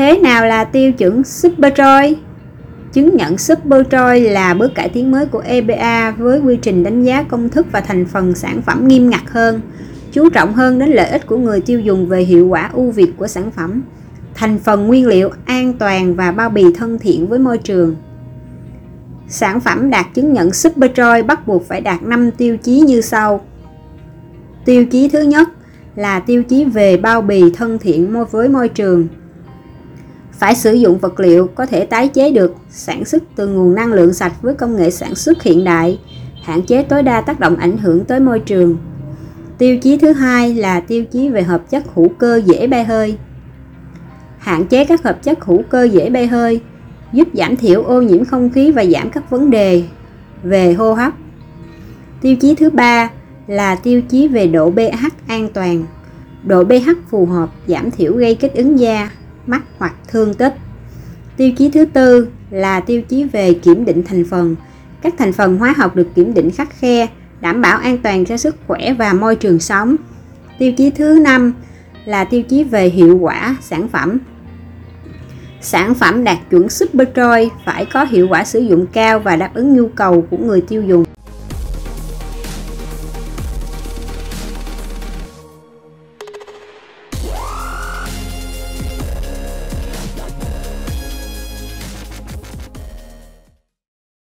Thế nào là tiêu chuẩn Superjoy? Chứng nhận Superjoy là bước cải tiến mới của EBA với quy trình đánh giá công thức và thành phần sản phẩm nghiêm ngặt hơn, chú trọng hơn đến lợi ích của người tiêu dùng về hiệu quả ưu việt của sản phẩm, thành phần nguyên liệu an toàn và bao bì thân thiện với môi trường. Sản phẩm đạt chứng nhận Superjoy bắt buộc phải đạt 5 tiêu chí như sau. Tiêu chí thứ nhất là tiêu chí về bao bì thân thiện với môi trường. Phải sử dụng vật liệu có thể tái chế được, sản xuất từ nguồn năng lượng sạch với công nghệ sản xuất hiện đại, hạn chế tối đa tác động ảnh hưởng tới môi trường. Tiêu chí thứ hai là tiêu chí về hợp chất hữu cơ dễ bay hơi. Hạn chế các hợp chất hữu cơ dễ bay hơi, giúp giảm thiểu ô nhiễm không khí và giảm các vấn đề về hô hấp. Tiêu chí thứ ba là tiêu chí về độ pH an toàn. Độ pH phù hợp giảm thiểu gây kích ứng da, mắt hoặc thương tích. Tiêu chí thứ tư là tiêu chí về kiểm định thành phần. Các thành phần hóa học được kiểm định khắc khe, đảm bảo an toàn cho sức khỏe và môi trường sống. Tiêu chí thứ năm là tiêu chí về hiệu quả sản phẩm. Sản phẩm đạt chuẩn Superjoy phải có hiệu quả sử dụng cao và đáp ứng nhu cầu của người tiêu dùng.